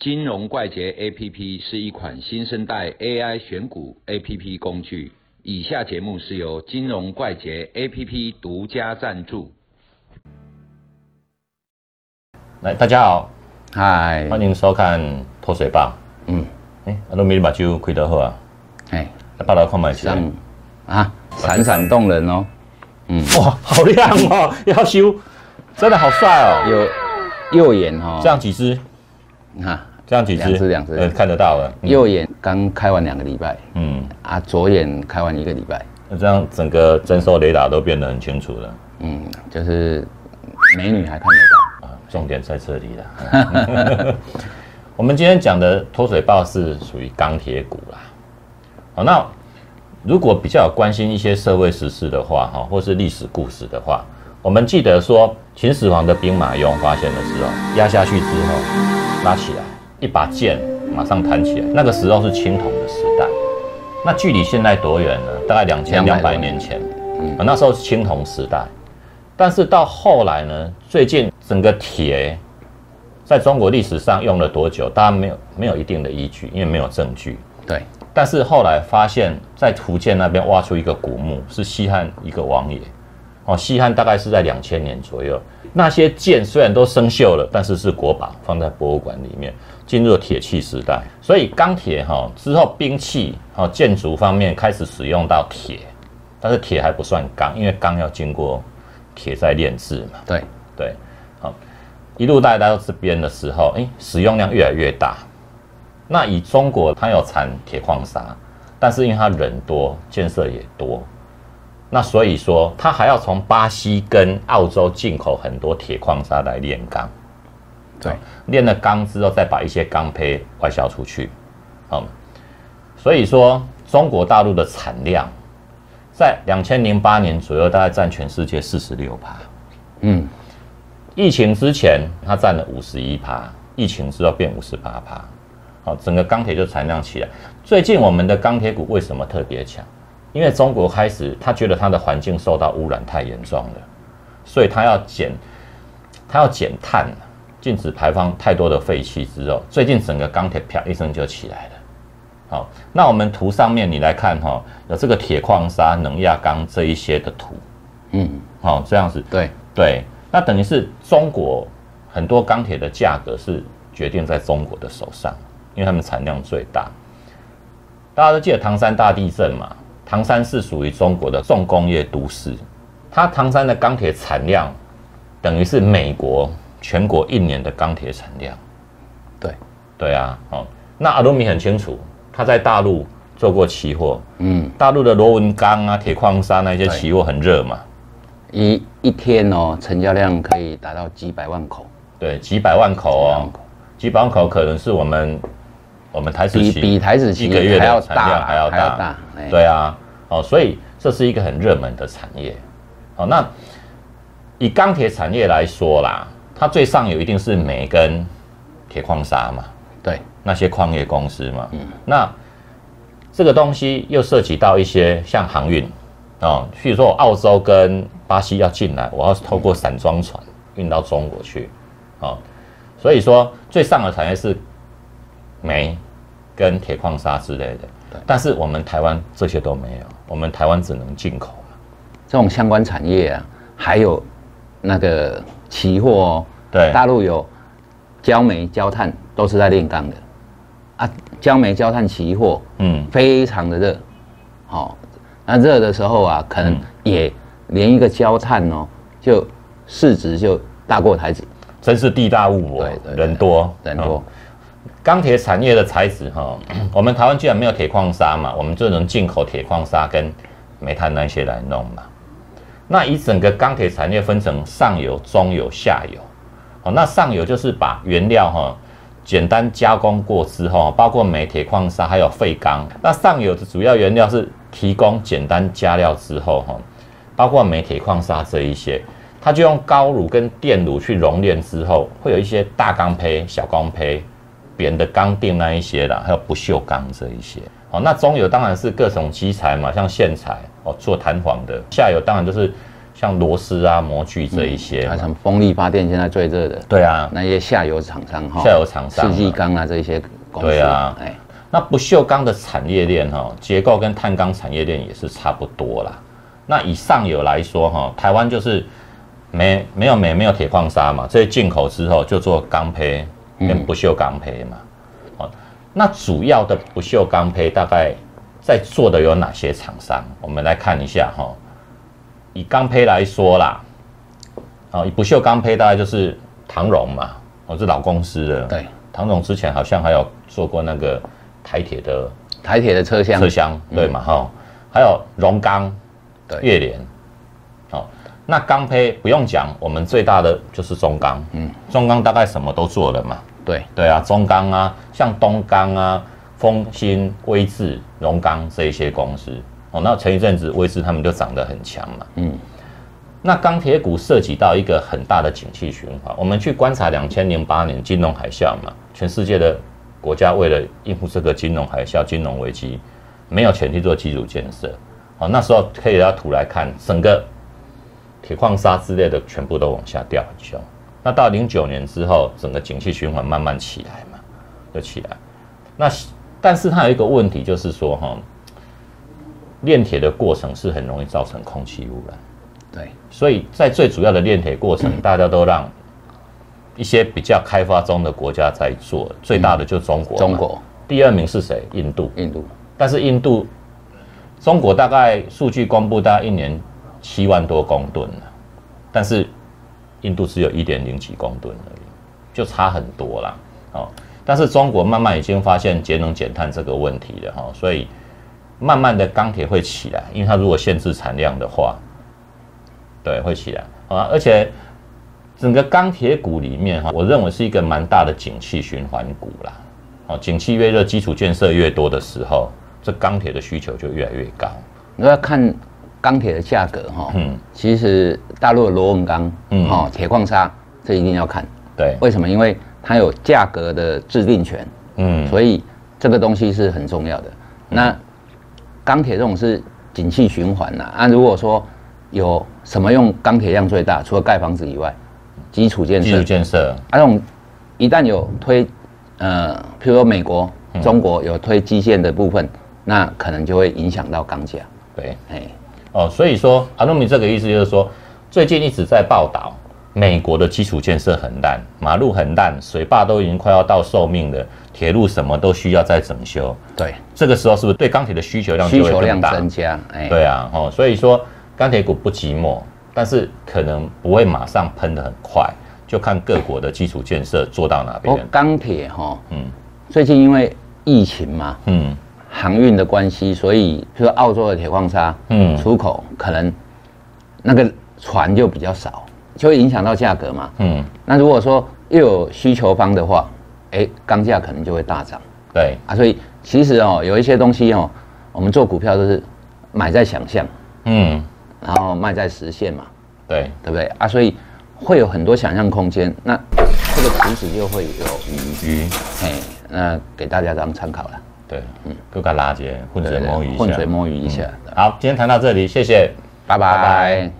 金融怪杰 APP 是一款新生代 AI 选股 APP 工具。以下节目是由金融怪杰 APP 独家赞助。来，大家好，嗨，欢迎收看脱水棒。嗯，哎，阿都没把酒开得好啊，哎，来报道看买起来。啊，闪闪动人哦，哇，好亮哦，要修，真的好帅哦。有右眼哦，这样几只？你看这样几只？两只两只呃，看得到了。嗯右眼刚开完两个礼拜嗯，啊，左眼开完一个礼拜，那这样整个征收雷达都变得很清楚了。嗯，就是美女还看得到啊，重点在这里了。我们今天讲的脱水报是属于钢铁股啦。好，那如果比较有关心一些社会时事的话，哈，或是历史故事的话，我们记得说秦始皇的兵马俑发现的时候，压下去之后拉起来，一把剑马上弹起来，那个时候是青铜的时代。那距离现在多远呢？大概两千两百年前。嗯，那时候是青铜时代。但是到后来呢，最近整个铁在中国历史上用了多久？大家没有没有一定的依据，因为没有证据。对，但是后来发现，在福建那边挖出一个古墓，是西汉一个王爷。哦，西汉大概是在两千年左右。那些剑虽然都生锈了，但是是国宝，放在博物馆里面，进入了铁器时代。所以钢铁哈、之后兵器哈建筑方面开始使用到铁，但是铁还不算钢，因为钢要经过铁在炼制嘛。对，对，好，一路带到这边的时候，哎，使用量越来越大。那以中国，它有产铁矿砂，但是因为它人多，建设也多，那所以说它还要从巴西跟澳洲进口很多铁矿砂来炼钢。对，炼了钢之后，再把一些钢胚外销出去，嗯，所以说中国大陆的产量在两千零八年左右，大概占全世界四十六趴。嗯，疫情之前它占了五十一趴，疫情之后变五十八趴，好，整个钢铁就产量起来。最近我们的钢铁股为什么特别强？因为中国开始他觉得他的环境受到污染太严重了，所以他要减，他要减碳，禁止排放太多的废气之后，最近整个钢铁啪一声就起来了。好，那我们图上面你来看哈、有这个铁矿砂、能压钢这一些的图，嗯，好、这样子，对，对，那等于是中国很多钢铁的价格是决定在中国的手上，因为他们产量最大。大家都记得唐山大地震嘛？唐山是属于中国的重工业都市，它唐山的钢铁产量等于是美国全国一年的钢铁产量。对，对啊，哦，那阿鲁米很清楚，他在大陆做过期货，嗯，大陆的螺纹钢啊、铁矿砂那些期货很热嘛，一一天哦，成交量可以达到几百万口，对，几百万口哦。几百万口，可能是我们我们台子期比比台子期一个月的产量大还要大，还要大哎。对啊，哦，所以这是一个很热门的产业。哦，那以钢铁产业来说啦，它最上游一定是煤跟铁矿砂嘛，对，那些矿业公司嘛，嗯。那这个东西又涉及到一些像航运啊，譬如说澳洲跟巴西要进来，我要透过散装船运到中国去，啊，所以说最上游产业是煤跟铁矿砂之类的，但是我们台湾这些都没有，我们台湾只能进口嘛，这种相关产业啊，还有那个期货哦，对。大陆有焦煤、焦炭都是在炼钢的。啊，焦煤、焦炭期货嗯，非常的热，好、那热的时候啊，可能嗯。也连一个焦炭哦，就市值就大过台子，真是地大物博人多。人多。哦，钢铁产业的材质哈，我们台湾居然没有铁矿砂嘛，我们就能进口铁矿砂跟煤炭那些来弄嘛。那以整个钢铁产业分成上游、中游、下游。哦，那上游就是把原料哈简单加工过之后，包括煤、铁矿砂还有废钢。那上游的主要原料是提供简单加料之后哈，包括煤、铁矿砂这一些，它就用高炉跟电炉去熔炼之后，会有一些大钢坯、小钢坯、扁的钢锭那一些啦，还有不锈钢这一些。哦，那中游当然是各种基材嘛，像线材哦，做弹簧的；下游当然就是像螺丝啊、模具这一些嘛。还有什么风力发电现在最热的，对啊，那些下游厂商哈，下游厂商嘛世纪钢啊这一些公司，对啊哎，那不锈钢的产业链哈，结构跟碳钢产业链也是差不多啦。那以上游来说哈，台湾就是没没有煤没有铁矿砂嘛，这些进口之后就做钢坯跟不锈钢胚嘛。哦，那主要的不锈钢胚大概在做的有哪些厂商？我们来看一下哈。以钢坯来说啦，哦，以不锈钢胚大概就是唐荣嘛，哦，是老公司的。对，唐总之前好像还有做过那个台铁的台铁的车厢车，厢，对嘛哈？还有荣钢、对月联，哦，那钢胚不用讲，我们最大的就是中钢，嗯，中钢大概什么都做了嘛，对，对啊，中钢啊，像东钢啊、丰兴、威智、荣钢这一些公司，哦，那前一阵子威智他们就涨得很强嘛，嗯，那钢铁股涉及到一个很大的景气循环，我们去观察两千零八年金融海啸嘛，全世界的国家为了应付这个金融海啸、金融危机，没有钱去做基础建设，哦，那时候可以拿图来看，整个铁矿砂之类的全部都往下掉很凶。那到零九年之后，整个景气循环慢慢起来嘛，就起来。那但是它有一个问题，就是说哈，炼铁的过程是很容易造成空气污染。对，所以在最主要的炼铁过程，大家都让一些比较开发中的国家在做，最大的就是中国。中，国、第二名是谁？印度。印度，但是印度、中国大概数据公布，大概一年七万多公吨了，但是印度只有一点零几公吨而已，就差很多啦。哦，但是中国慢慢已经发现节能减碳这个问题了哈、哦，所以慢慢的钢铁会起来，因为它如果限制产量的话，对，会起来啊，而且整个钢铁股里面哈，我认为是一个蛮大的景气循环股啦。哦，景气越热，基础建设越多的时候，这钢铁的需求就越来越高。你要看钢铁的价格哈，嗯其实大陆的螺纹钢，嗯哦，铁矿砂这一定要看，对，为什么？因为它有价格的制定权，嗯，所以这个东西是很重要的。那钢铁这种是景气循环呐、啊，如果说有什么用钢铁量最大，除了盖房子以外，基础建设。基础，建设，啊，那种一旦有推，呃，譬如说美国、中国有推基建的部分，那可能就会影响到钢价。对，哎，哦，所以说阿诺米这个意思就是说，最近一直在报道美国的基础建设很烂，马路很烂，水坝都已经快要到寿命了，铁路什么都需要再整修。对，这个时候是不是对钢铁的需求量就需求量会更大？增加，哎，对啊，哦，所以说钢铁股不寂寞，但是可能不会马上喷得很快，就看各国的基础建设做到哪边。钢铁哈，嗯最近因为疫情嘛，嗯航运的关系，所以譬如说澳洲的铁矿砂，嗯出口可能那个船就比较少，就会影响到价格嘛。嗯，那如果说又有需求方的话，哎，钢价可能就会大涨。对，啊。所以其实哦，有一些东西哦，我们做股票都是买在想象，嗯。然后卖在实现嘛，对，对不对？啊？所以会有很多想象空间，那这个池子就会有鱼，鱼哎，那给大家当参考了。对，嗯，各个垃圾混水摸鱼一下，浑水摸鱼一下，好，今天谈到这里，谢谢。拜拜。拜拜